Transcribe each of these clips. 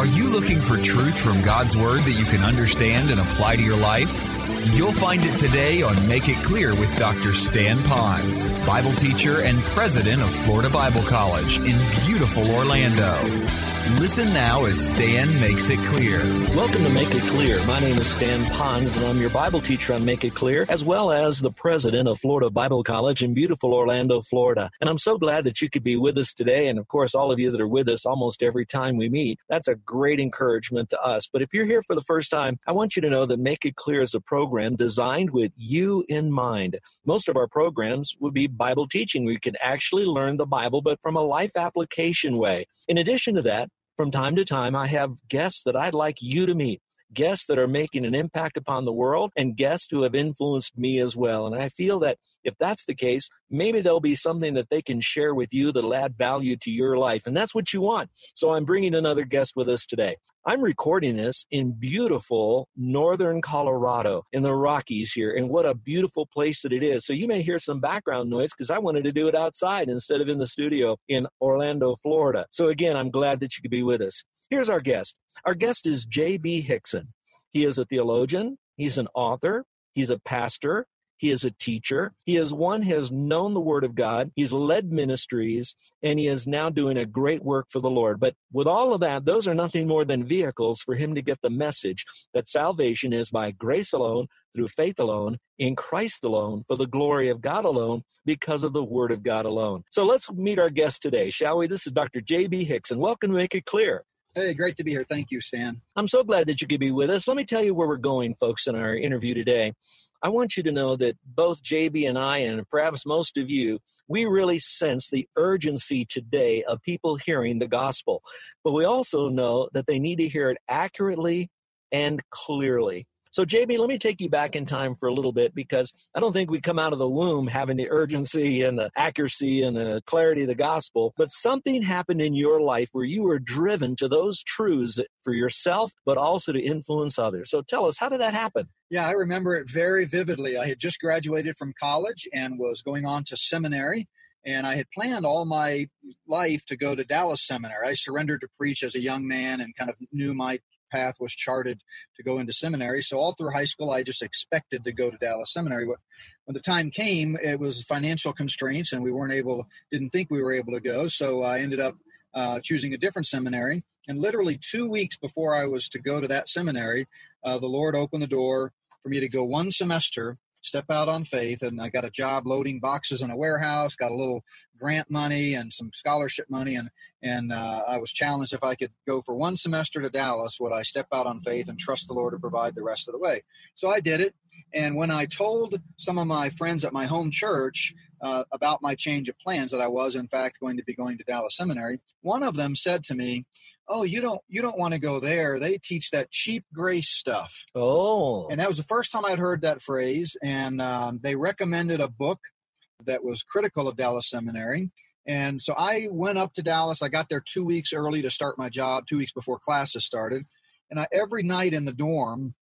Are you looking for truth from God's Word that you can understand and apply to your life? You'll find it today on Make It Clear with Dr. Stan Ponz, Bible teacher and president of Florida Bible College in beautiful Orlando. Listen now as Stan makes it clear. Welcome to Make It Clear. My name is Stan Ponz, and I'm your Bible teacher on Make It Clear, as well as the president of Florida Bible College in beautiful Orlando, Florida. And I'm so glad that you could be with us today. And of course, all of you that are with us almost every time we meet. That's a great encouragement to us. But if you're here for the first time, I want you to know that Make It Clear is a program designed with you in mind. Most of our programs would be Bible teaching. We can actually learn the Bible, but from a life application way. In addition to that, from time to time, I have guests that I'd like you to meet guests that are making an impact upon the world and guests who have influenced me as well. And I feel that if that's the case, maybe there'll be something that they can share with you that'll add value to your life. And that's what you want. So I'm bringing another guest with us today. I'm recording this in beautiful northern Colorado in the Rockies here. And what a beautiful place that it is. So you may hear some background noise because I wanted to do it outside instead of in the studio in Orlando, Florida. So again, I'm glad that you could be with us. Here's our guest. Our guest is J.B. Hixson. He is a theologian, he's an author, he's a pastor, he is a teacher. He is one who has known the Word of God. He's led ministries, and he is now doing a great work for the Lord. But with all of that, those are nothing more than vehicles for him to get the message that salvation is by grace alone, through faith alone, in Christ alone, for the glory of God alone, because of the Word of God alone. So let's meet our guest today, shall we? This is Dr. J.B. Hixson. Welcome to Make It Clear. Hey, great to be here. Thank you, Stan. I'm so glad that you could be with us. Let me tell you where we're going, folks, in our interview today. I want you to know that both JB and I, and perhaps most of you, we really sense the urgency today of people hearing the gospel. But we also know that they need to hear it accurately and clearly. So, JB, let me take you back in time for a little bit because I don't think we come out of the womb having the urgency and the accuracy and the clarity of the gospel, but something happened in your life where you were driven to those truths for yourself, but also to influence others. So, tell us, how did that happen? Yeah, I remember it very vividly. I had just graduated from college and was going on to seminary and I had planned all my life to go to Dallas Seminary. I surrendered to preach as a young man and kind of knew my path was charted to go into seminary. So all through high school, I just expected to go to Dallas Seminary. But When the time came, it was financial constraints, and we weren't able, didn't think we were able to go. So I ended up uh, choosing a different seminary. And literally two weeks before I was to go to that seminary, uh, the Lord opened the door for me to go one semester step out on faith and i got a job loading boxes in a warehouse got a little grant money and some scholarship money and and uh, i was challenged if i could go for one semester to dallas would i step out on faith and trust the lord to provide the rest of the way? So i did it and when i told some of my friends at my home church uh, about my change of plans that i was in fact going to be going to dallas seminary one of them said to me oh you don't you don't want to go there. They teach that cheap grace stuff. Oh. And that was the first time i'd heard that phrase and um, they recommended a book that was critical of dallas seminary. And so i went up to dallas. I got there two weeks early to start my job two weeks before classes started. And I, every night in the dorm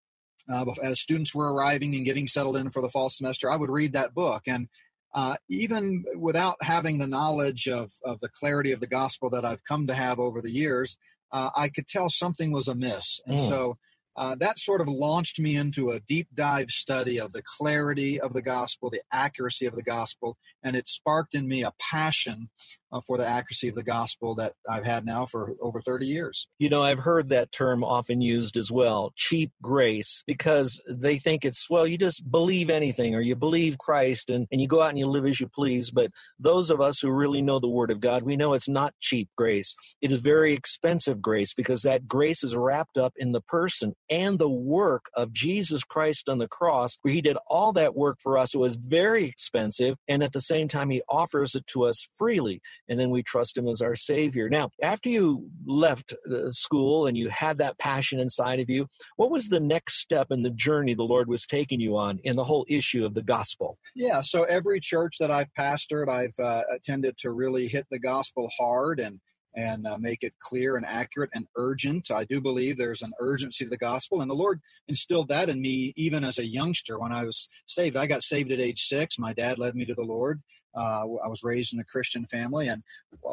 uh, as students were arriving and getting settled in for the fall semester i would read that book. And uh, even without having the knowledge of, of the clarity of the gospel that I've come to have over the years, uh, I could tell something was amiss. And mm. so uh, that sort of launched me into a deep dive study of the clarity of the gospel, the accuracy of the gospel, and it sparked in me a passion uh, for the accuracy of the gospel that I've had now for over 30 years. You know, I've heard that term often used as well, cheap grace, because they think it's, well, you just believe anything or you believe Christ and, and you go out and you live as you please. But those of us who really know the Word of God, we know it's not cheap grace. It is very expensive grace because that grace is wrapped up in the person and the work of Jesus Christ on the cross, where He did all that work for us. It was very expensive. And at the same time, He offers it to us freely and then we trust him as our savior. Now, after you left school and you had that passion inside of you, what was the next step in the journey the Lord was taking you on in the whole issue of the gospel? Yeah, so every church that I've pastored, I've uh, tended to really hit the gospel hard and and uh, make it clear and accurate and urgent. I do believe there's an urgency to the gospel, and the Lord instilled that in me even as a youngster when I was saved. I got saved at age six. My dad led me to the Lord. Uh, I was raised in a Christian family, and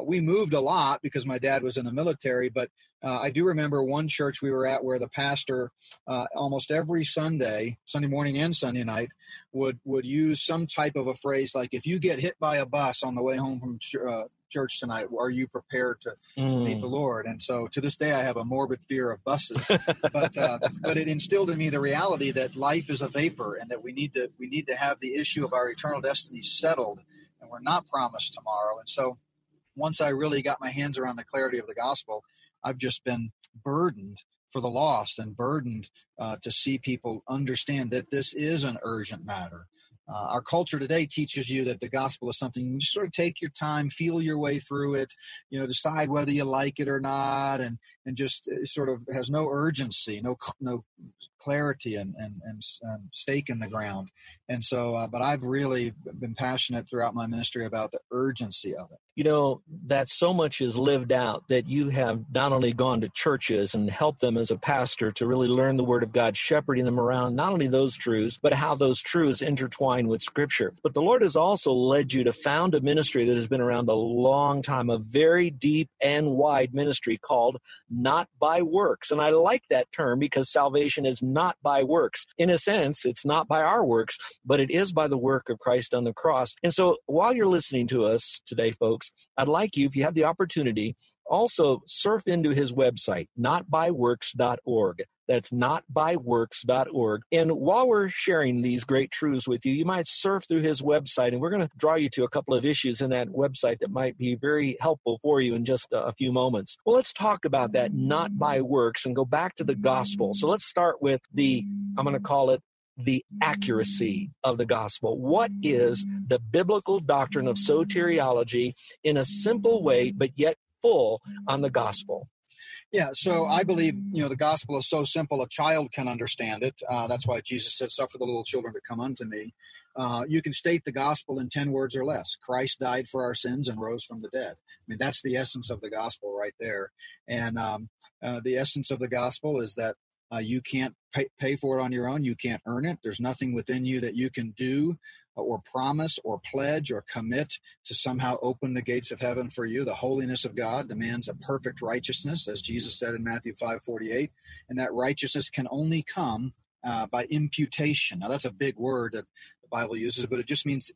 we moved a lot because my dad was in the military. But uh, I do remember one church we were at where the pastor, uh, almost every Sunday, Sunday morning and Sunday night, would would use some type of a phrase like, "If you get hit by a bus on the way home from uh, church tonight. Are you prepared to mm. meet the Lord? And so to this day, I have a morbid fear of buses, but uh, but it instilled in me the reality that life is a vapor, and that we need to we need to have the issue of our eternal destiny settled, and we're not promised tomorrow. And so once I really got my hands around the clarity of the gospel, I've just been burdened for the lost and burdened uh, to see people understand that this is an urgent matter uh, our culture today teaches you that the gospel is something you sort of take your time, feel your way through it, you know, decide whether you like it or not, and and just uh, sort of has no urgency, no no clarity and and, and, and stake in the ground. And so, uh, but I've really been passionate throughout my ministry about the urgency of it. You know that so much is lived out that you have not only gone to churches and helped them as a pastor to really learn the Word of God, shepherding them around not only those truths, but how those truths intertwine with Scripture. But the Lord has also led you to found a ministry that has been around a long time, a very deep and wide ministry called Not by Works. And I like that term because salvation is not by works. In a sense, it's not by our works, but it is by the work of Christ on the cross. And so while you're listening to us today, folks, I'd like you, if you have the opportunity, also surf into his website, notbyworks.org. That's notbyworks.org. And while we're sharing these great truths with you, you might surf through his website, and we're going to draw you to a couple of issues in that website that might be very helpful for you in just a few moments. Well, let's talk about that not by works and go back to the gospel. So let's start with the, I'm going to call it the accuracy of the gospel. What is the biblical doctrine of soteriology in a simple way, but yet full on the gospel? Yeah, so I believe you know the gospel is so simple a child can understand it. Uh, that's why Jesus said, "Suffer the little children to come unto me." Uh, you can state the gospel in ten words or less. Christ died for our sins and rose from the dead. I mean, that's the essence of the gospel right there. And um, uh, the essence of the gospel is that uh, you can't pay, pay, for it on your own. You can't earn it. There's nothing within you that you can do or promise or pledge or commit to somehow open the gates of heaven for you. The holiness of God demands a perfect righteousness, as Jesus said in Matthew 5 48. And that righteousness can only come uh, by imputation. Now, that's a big word that the Bible uses, but it just means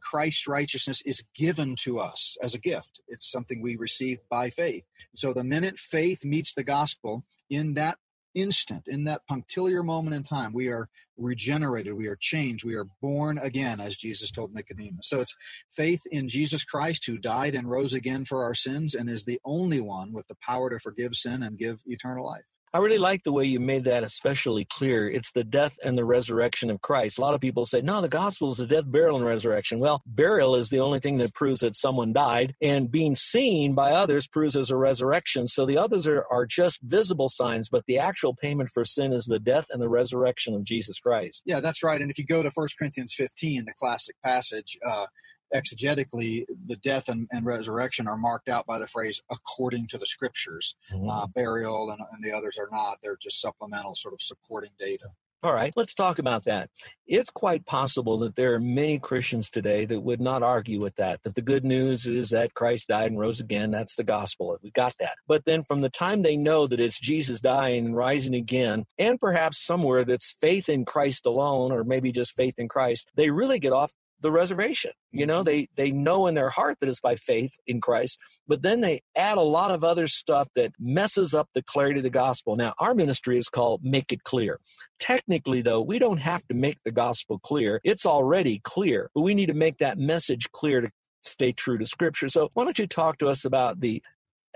Christ's righteousness is given to us as a gift. It's something we receive by faith. So the minute faith meets the gospel, in that instant, in that punctiliar moment in time, we are regenerated, we are changed, we are born again, as Jesus told Nicodemus. So it's faith in Jesus Christ, who died and rose again for our sins and is the only one with the power to forgive sin and give eternal life. I really like the way you made that especially clear. It's the death and the resurrection of Christ. A lot of people say, no, the gospel is the death, burial, and resurrection. Well, burial is the only thing that proves that someone died, and being seen by others proves as a resurrection. So the others are, are just visible signs, but the actual payment for sin is the death and the resurrection of Jesus Christ. Yeah, that's right. And if you go to 1 Corinthians 15, the classic passage, uh, exegetically, the death and, and, resurrection are marked out by the phrase according to the scriptures. Mm-hmm. Uh, burial and, and the others are not. They're just supplemental, sort of supporting data. All right, let's talk about that. It's quite possible that there are many Christians today that would not argue with that, that the good news is that Christ died and rose again. That's the gospel. We got that. But then from the time they know that it's Jesus dying and rising again, and perhaps somewhere that's faith in Christ alone, or maybe just faith in Christ, they really get off the reservation. You know, mm-hmm. they they know in their heart that it's by faith in Christ, but then they add a lot of other stuff that messes up the clarity of the gospel. Now, our ministry is called Make It Clear. Technically, though, we don't have to make the gospel clear. It's already clear, but we need to make that message clear to stay true to scripture. So why don't you talk to us about the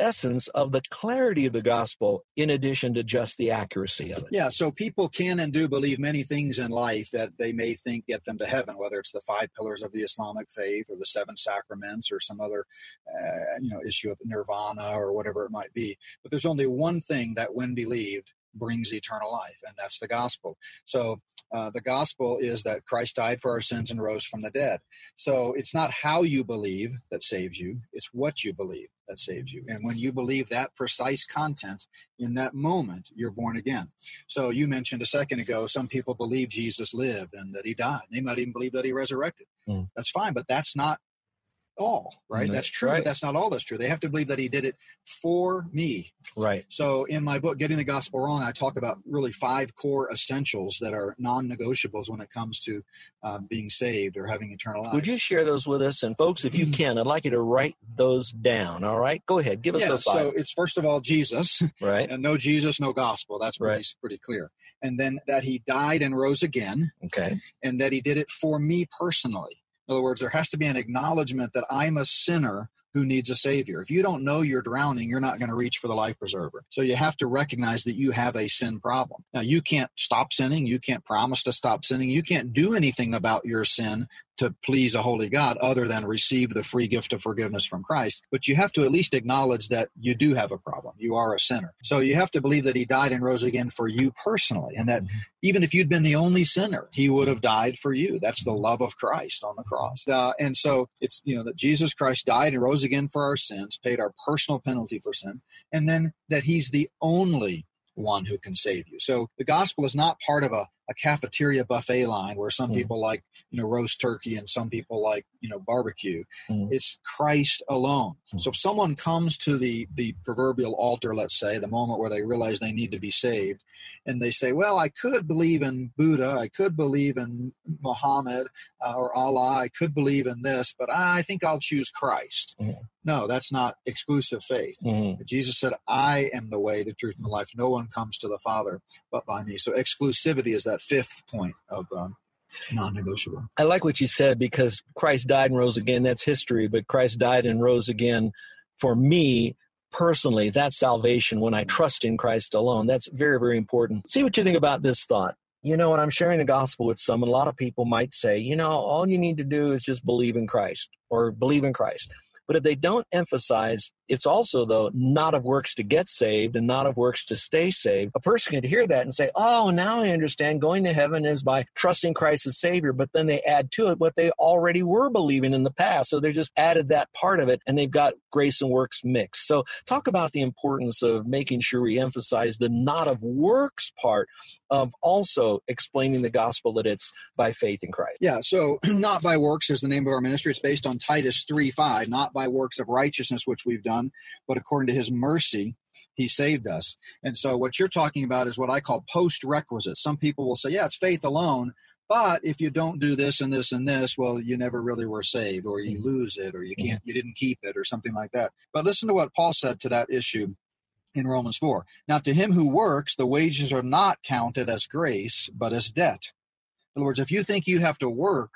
essence of the clarity of the gospel in addition to just the accuracy of it. Yeah, so people can and do believe many things in life that they may think get them to heaven, whether it's the five pillars of the Islamic faith or the seven sacraments or some other uh, you know issue of nirvana or whatever it might be. But there's only one thing that when believed brings eternal life, and that's the gospel. So uh, the gospel is that Christ died for our sins and rose from the dead. So it's not how you believe that saves you, it's what you believe. That saves you. And when you believe that precise content in that moment, you're born again. So you mentioned a second ago, some people believe Jesus lived and that he died. They might even believe that he resurrected. Mm. That's fine, but that's not all, right? That's true, right. but that's not all that's true. They have to believe that he did it for me. Right. So in my book, Getting the Gospel Wrong, I talk about really five core essentials that are non negotiables when it comes to uh, being saved or having eternal life. Would you share those with us? And folks, if you mm-hmm. can, I'd like you to write those down. All right. Go ahead. Give us yeah, those five. So it's first of all Jesus. Right. and no Jesus, no gospel. That's pretty, right. pretty clear. And then that he died and rose again. Okay. And that he did it for me personally. In other words, there has to be an acknowledgement that I'm a sinner who needs a savior. If you don't know you're drowning, you're not going to reach for the life preserver. So you have to recognize that you have a sin problem. Now, you can't stop sinning. You can't promise to stop sinning. You can't do anything about your sin to please a holy God other than receive the free gift of forgiveness from Christ. But you have to at least acknowledge that you do have a problem. You are a sinner. So you have to believe that he died and rose again for you personally, and that mm-hmm. even if you'd been the only sinner, he would have died for you. That's the love of Christ on the cross. Uh, and so it's, you know, that Jesus Christ died and rose again for our sins, paid our personal penalty for sin, and then that he's the only one who can save you. So the gospel is not part of a a cafeteria buffet line where some mm. people like you know roast turkey and some people like you know barbecue mm. it's christ alone mm. so if someone comes to the the proverbial altar let's say the moment where they realize they need to be saved and they say well i could believe in buddha i could believe in muhammad uh, or allah i could believe in this but i think i'll choose christ mm. no that's not exclusive faith mm-hmm. jesus said i am the way the truth and the life no one comes to the father but by me so exclusivity is that fifth point of um, non-negotiable. I like what you said because Christ died and rose again. That's history, but Christ died and rose again for me personally. That's salvation when I trust in Christ alone. That's very, very important. See what you think about this thought. You know, when I'm sharing the gospel with someone, a lot of people might say, you know, all you need to do is just believe in Christ or believe in Christ. But if they don't emphasize, it's also, though, not of works to get saved and not of works to stay saved, a person could hear that and say, oh, now I understand going to heaven is by trusting Christ as Savior. But then they add to it what they already were believing in the past. So they're just added that part of it and they've got grace and works mixed. So talk about the importance of making sure we emphasize the not of works part of also explaining the gospel that it's by faith in Christ. Yeah. So not by works is the name of our ministry. It's based on Titus 3 5, not by works of righteousness which we've done, but according to his mercy, he saved us. And so what you're talking about is what I call post requisites. Some people will say, yeah, it's faith alone. But if you don't do this and this and this, well, you never really were saved, or you mm-hmm. lose it, or you can't, you didn't keep it, or something like that. But listen to what Paul said to that issue in Romans 4. Now, to him who works, the wages are not counted as grace, but as debt. In other words, if you think you have to work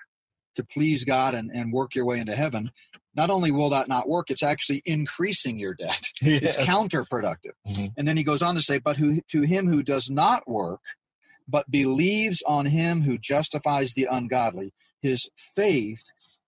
to please God and, and work your way into heaven, not only will that not work, it's actually increasing your debt. Yes. It's counterproductive. Mm-hmm. And then he goes on to say, But who, to him who does not work, but believes on him who justifies the ungodly, his faith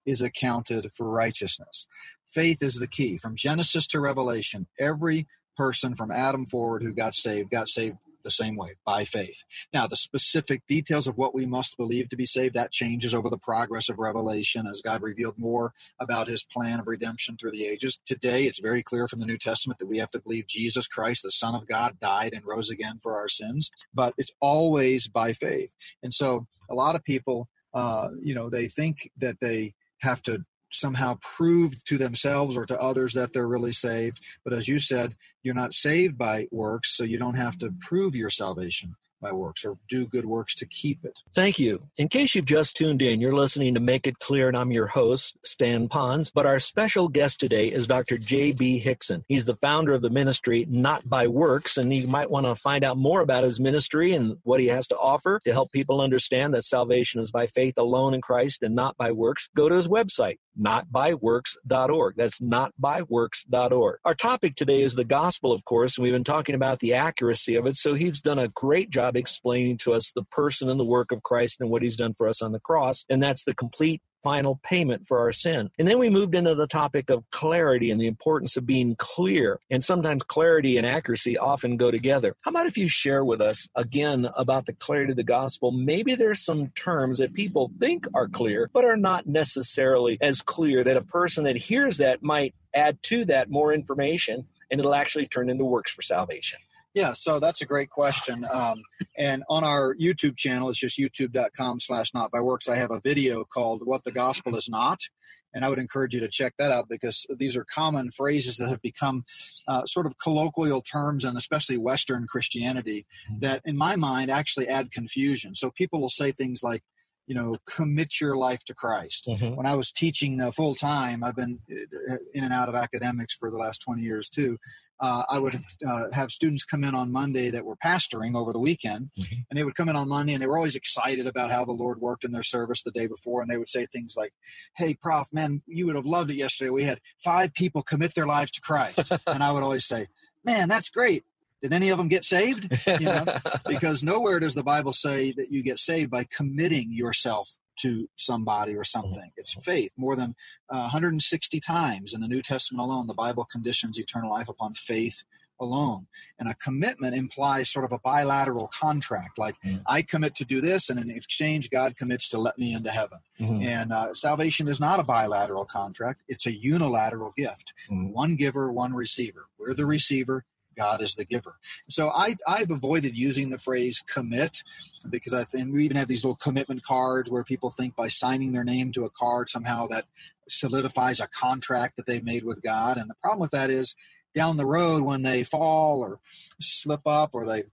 is accounted for righteousness. Faith is the key. From Genesis to Revelation, every person from Adam forward who got saved got saved the same way by faith. Now, the specific details of what we must believe to be saved that changes over the progress of Revelation as God revealed more about His plan of redemption through the ages. Today, it's very clear from the New Testament that we have to believe Jesus Christ, the Son of God, died and rose again for our sins, but it's always by faith. And so, a lot of people, uh, you know, they think that they have to somehow prove to themselves or to others that they're really saved. But as you said, you're not saved by works, so you don't have to prove your salvation by works or do good works to keep it. Thank you. In case you've just tuned in, you're listening to Make It Clear, and I'm your host, Stan Ponz. But our special guest today is Dr. J.B. Hixson. He's the founder of the ministry Not by Works, and you might want to find out more about his ministry and what he has to offer to help people understand that salvation is by faith alone in Christ and not by works. Go to his website, notbyworks.org. That's notbyworks.org. Our topic today is the gospel, of course, and we've been talking about the accuracy of it. So he's done a great job explaining to us the person and the work of Christ and what he's done for us on the cross. And that's the complete final payment for our sin. And then we moved into the topic of clarity and the importance of being clear. And sometimes clarity and accuracy often go together. How about if you share with us again about the clarity of the gospel? Maybe there's some terms that people think are clear, but are not necessarily as clear that a person that hears that might add to that more information and it'll actually turn into works for salvation. Yeah, so that's a great question. Um, and on our YouTube channel, it's just youtube.com slash not by works. I have a video called What the Gospel is Not. And I would encourage you to check that out because these are common phrases that have become uh, sort of colloquial terms, and especially Western Christianity, mm-hmm. that in my mind actually add confusion. So people will say things like, you know, commit your life to Christ. Mm-hmm. When I was teaching uh, full time, I've been uh, in and out of academics for the last 20 years too uh, I would uh, have students come in on Monday that were pastoring over the weekend, mm-hmm. and they would come in on Monday and they were always excited about how the Lord worked in their service the day before, and they would say things like, "Hey, Prof, man, you would have loved it yesterday. We had five people commit their lives to Christ," and I would always say, "Man, that's great. Did any of them get saved? You know, because nowhere does the Bible say that you get saved by committing yourself to somebody or something. It's faith. More than uh, 160 times in the New Testament alone, the Bible conditions eternal life upon faith alone. And a commitment implies sort of a bilateral contract, like mm-hmm. I commit to do this, and in exchange, God commits to let me into heaven. Mm-hmm. And uh, salvation is not a bilateral contract, it's a unilateral gift. Mm-hmm. One giver, one receiver. We're the receiver, God is the giver. So I, I've avoided using the phrase commit because I think we even have these little commitment cards where people think by signing their name to a card somehow that solidifies a contract that they've made with God. And the problem with that is down the road when they fall or slip up or they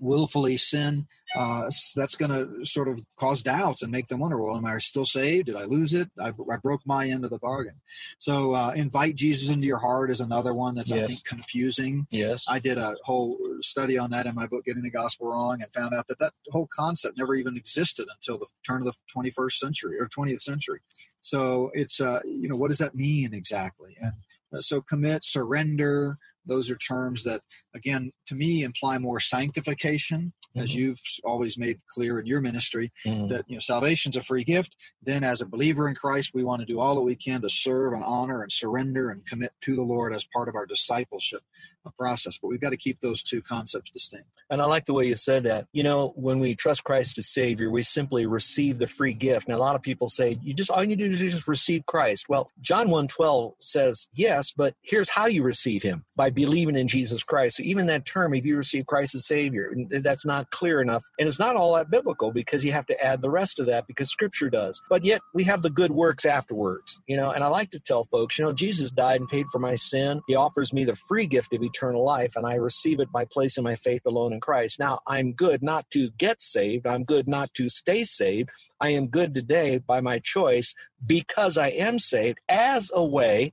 willfully sin, uh, that's going to sort of cause doubts and make them wonder, well, am I still saved? Did I lose it? I, I broke my end of the bargain. So uh, invite Jesus into your heart is another one that's, yes. I think, confusing. Yes. I did a whole study on that in my book, Getting the Gospel Wrong, and found out that that whole concept never even existed until the turn of the 21st century or 20th century. So it's, uh, you know, what does that mean exactly? And uh, so commit, surrender, those are terms that, again, to me imply more sanctification, mm-hmm. as you've always made clear in your ministry, mm-hmm. that you know salvation's a free gift. Then, as a believer in Christ, we want to do all that we can to serve and honor and surrender and commit to the Lord as part of our discipleship process. But we've got to keep those two concepts distinct. And I like the way you said that. You know, when we trust Christ as Savior, we simply receive the free gift. Now, a lot of people say, you just all you need to do is just receive Christ. Well, John 1.12 says, yes, but here's how you receive Him by believing in Jesus Christ. So even that term, if you receive Christ as Savior, that's not clear enough. And it's not all that biblical because you have to add the rest of that because Scripture does. But yet we have the good works afterwards, you know. And I like to tell folks, you know, Jesus died and paid for my sin. He offers me the free gift of eternal life, and I receive it by placing my faith alone in Christ. Now, I'm good not to get saved. I'm good not to stay saved. I am good today by my choice because I am saved as a way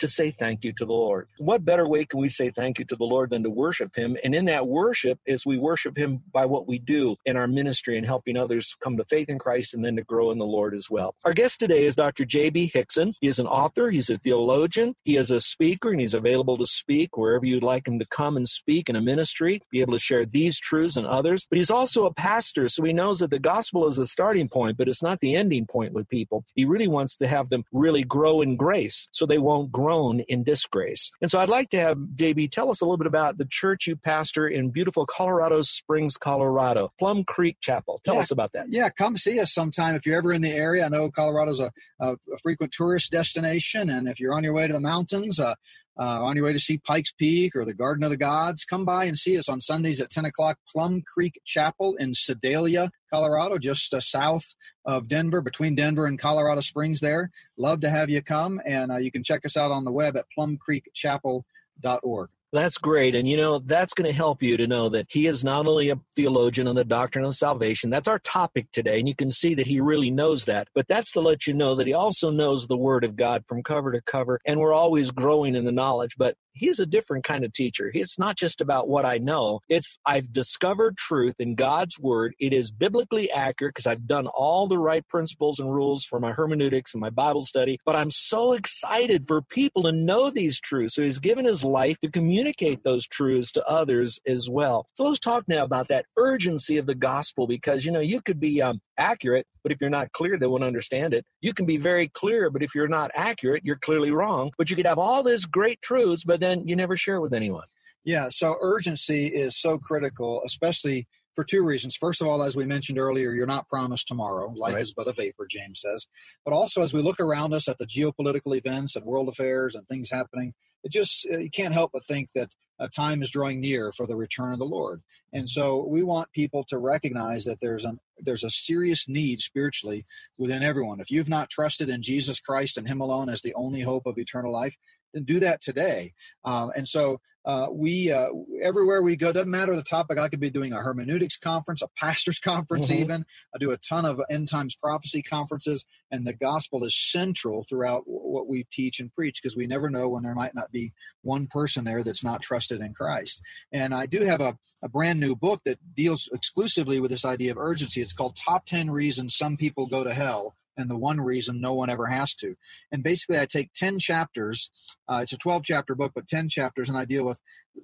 to say thank you to the Lord. What better way can we say thank you to the Lord than to worship Him? And in that worship is we worship Him by what we do in our ministry and helping others come to faith in Christ and then to grow in the Lord as well. Our guest today is Dr. J.B. Hixson. He is an author, he's a theologian, he is a speaker, and he's available to speak wherever you'd like him to come and speak in a ministry, be able to share these truths and others. But he's also a pastor, so he knows that the gospel is a starting point, but it's not the ending point with people. He really wants to have them really grow in grace so they won't grow grown in disgrace. And so I'd like to have JB tell us a little bit about the church you pastor in beautiful Colorado Springs, Colorado, Plum Creek Chapel. Tell yeah. us about that. Yeah, come see us sometime if you're ever in the area. I know Colorado's a, a, a frequent tourist destination, and if you're on your way to the mountains, uh, uh, on your way to see Pikes Peak or the Garden of the Gods, come by and see us on Sundays at 10 o'clock, Plum Creek Chapel in Sedalia, Colorado, just uh, south of Denver, between Denver and Colorado Springs there. Love to have you come, and uh, you can check us out on the web at plumcreekchapel.org. That's great. And you know, that's going to help you to know that he is not only a theologian on the doctrine of salvation, that's our topic today. And you can see that he really knows that. But that's to let you know that he also knows the word of God from cover to cover. And we're always growing in the knowledge. But he is a different kind of teacher. It's not just about what I know. It's I've discovered truth in God's word. It is biblically accurate because I've done all the right principles and rules for my hermeneutics and my Bible study. But I'm so excited for people to know these truths. So he's given his life to communicate those truths to others as well. So let's talk now about that urgency of the gospel because, you know, you could be um, accurate, but if you're not clear, they won't understand it. You can be very clear, but if you're not accurate, you're clearly wrong. But you could have all these great truths, but then you never share it with anyone. Yeah, so urgency is so critical, especially for two reasons. First of all, as we mentioned earlier, you're not promised tomorrow. Life right. is but a vapor, James says. But also, as we look around us at the geopolitical events and world affairs and things happening, it just uh, you can't help but think that uh, time is drawing near for the return of the Lord. And so we want people to recognize that there's an there's a serious need spiritually within everyone. If you've not trusted in Jesus Christ and Him alone as the only hope of eternal life, do that today. Um, and so uh, we uh, everywhere we go doesn't matter the topic. I could be doing a hermeneutics conference, a pastors conference, mm-hmm. even. I do a ton of end times prophecy conferences, and the gospel is central throughout what we teach and preach because we never know when there might not be one person there that's not trusted in Christ. And I do have a, a brand new book that deals exclusively with this idea of urgency. It's called Top Ten Reasons Some People Go to Hell and the one reason no one ever has to. And basically, I take 10 chapters, uh, it's a 12 chapter book, but 10 chapters, and I deal with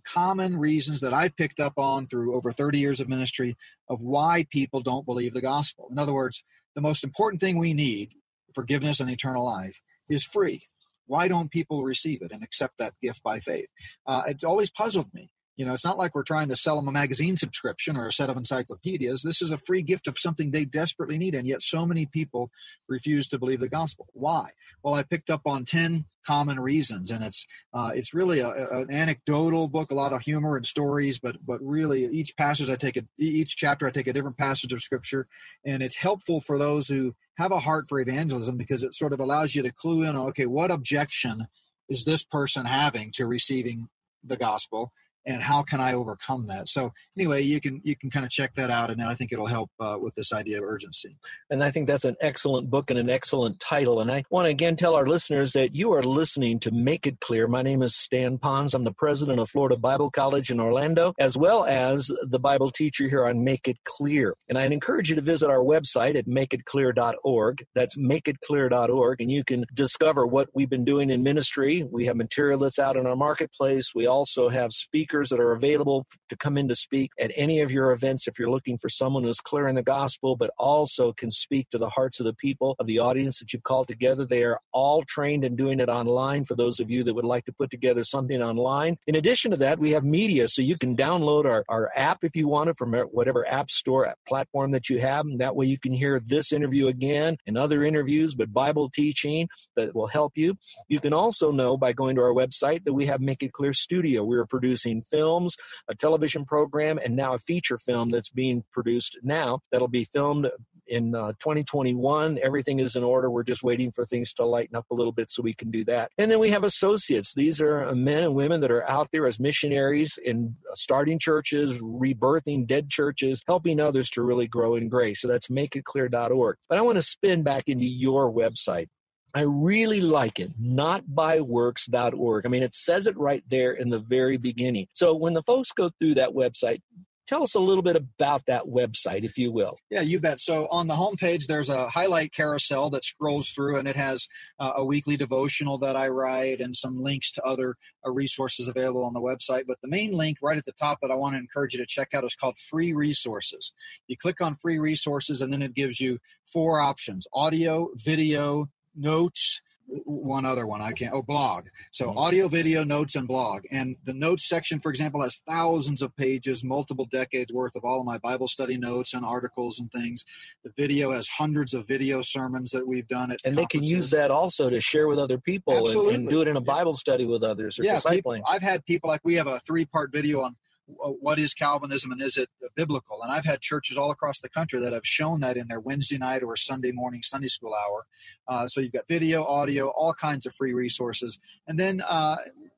common reasons that I picked up on through over 30 years of ministry of why people don't believe the gospel. In other words, the most important thing we need, forgiveness and eternal life, is free. Why don't people receive it and accept that gift by faith? Uh, it always puzzled me. You know, it's not like we're trying to sell them a magazine subscription or a set of encyclopedias. This is a free gift of something they desperately need. And yet so many people refuse to believe the gospel. Why? Well, I picked up on 10 common reasons and it's, uh, it's really a, an anecdotal book, a lot of humor and stories, but, but really each passage I take a, each chapter I take a different passage of scripture and it's helpful for those who have a heart for evangelism because it sort of allows you to clue in, okay, what objection is this person having to receiving the gospel and how can I overcome that? So anyway, you can you can kind of check that out, and I think it'll help uh, with this idea of urgency. And I think that's an excellent book and an excellent title. And I want to again tell our listeners that you are listening to Make It Clear. My name is Stan Ponz. I'm the president of Florida Bible College in Orlando, as well as the Bible teacher here on Make It Clear. And I'd encourage you to visit our website at makeitclear.org. That's makeitclear.org, and you can discover what we've been doing in ministry. We have material that's out in our marketplace. We also have speakers speakers that are available to come in to speak at any of your events if you're looking for someone who's clear in the gospel, but also can speak to the hearts of the people of the audience that you've called together. They are all trained in doing it online for those of you that would like to put together something online. In addition to that, we have media, so you can download our, our app if you want it from whatever app store platform that you have. And that way you can hear this interview again and other interviews, but Bible teaching that will help you. You can also know by going to our website that we have Make It Clear Studio. We're producing films, a television program, and now a feature film that's being produced now that'll be filmed in uh, 2021. Everything is in order. We're just waiting for things to lighten up a little bit so we can do that. And then we have associates. These are uh, men and women that are out there as missionaries in uh, starting churches, rebirthing dead churches, helping others to really grow in grace. So that's makeitclear.org. But I want to spin back into your website. I really like it. Not Notbyworks.org. I mean, it says it right there in the very beginning. So when the folks go through that website, tell us a little bit about that website, if you will. Yeah, you bet. So on the homepage, there's a highlight carousel that scrolls through, and it has uh, a weekly devotional that I write and some links to other uh, resources available on the website. But the main link right at the top that I want to encourage you to check out is called Free Resources. You click on Free Resources, and then it gives you four options audio, video, notes one other one i can't oh blog. So mm-hmm. audio video notes and blog. And the notes section for example has thousands of pages multiple decades worth of all of my bible study notes and articles and things. The video has hundreds of video sermons that we've done at and they can use that also to share with other people and, and, do it in a bible study with others or yeah, discipling. People, i've had people like we have a three part video on what is Calvinism and is it biblical? And I've had churches all across the country that have shown that in their Wednesday night or Sunday morning Sunday school hour. Uh, so you've got video, audio, all kinds of free resources. And then uh,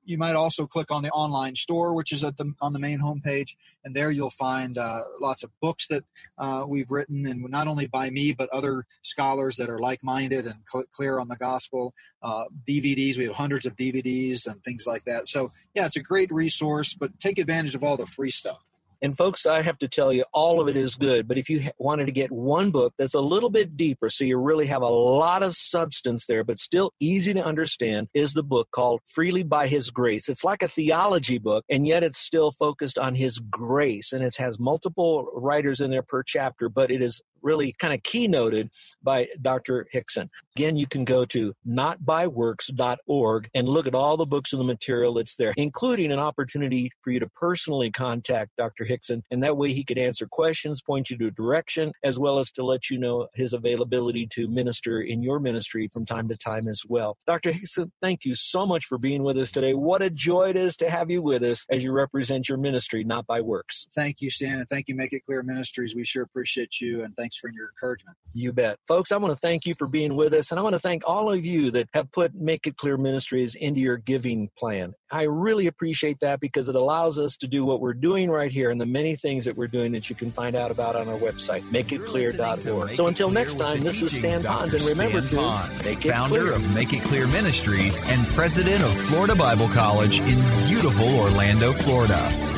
you might also click on the online store, which is at the on the main homepage, and there you'll find uh, lots of books that uh, we've written, and not only by me but other scholars that are like-minded and cl- clear on the gospel. Uh, DVDs, we have hundreds of DVDs and things like that. So yeah, it's a great resource, but take advantage of all the free stuff. And folks, I have to tell you, all of it is good. But if you wanted to get one book that's a little bit deeper, so you really have a lot of substance there, but still easy to understand, is the book called Freely by His Grace. It's like a theology book, and yet it's still focused on His grace. And it has multiple writers in there per chapter, but it is really kind of keynoted by Dr. Hixson. Again, you can go to notbyworks.org and look at all the books and the material that's there, including an opportunity for you to personally contact Dr. Hixson. And that way he could answer questions, point you to direction, as well as to let you know his availability to minister in your ministry from time to time as well. Dr. Hixson, thank you so much for being with us today. What a joy it is to have you with us as you represent your ministry, Not by Works. Thank you, Stan, and thank you, Make It Clear Ministries. We sure appreciate you, and thanks for your encouragement. You bet. Folks, I want to thank you for being with us, and I want to thank all of you that have put Make It Clear Ministries into your giving plan. I really appreciate that because it allows us to do what we're doing right here and the many things that we're doing that you can find out about on our website, makeitclear.org. So until next time, this is Stan Ponz, and remember Stan to Ponz, make it founder clear. of Make It Clear Ministries and president of Florida Bible College in beautiful Orlando, Florida.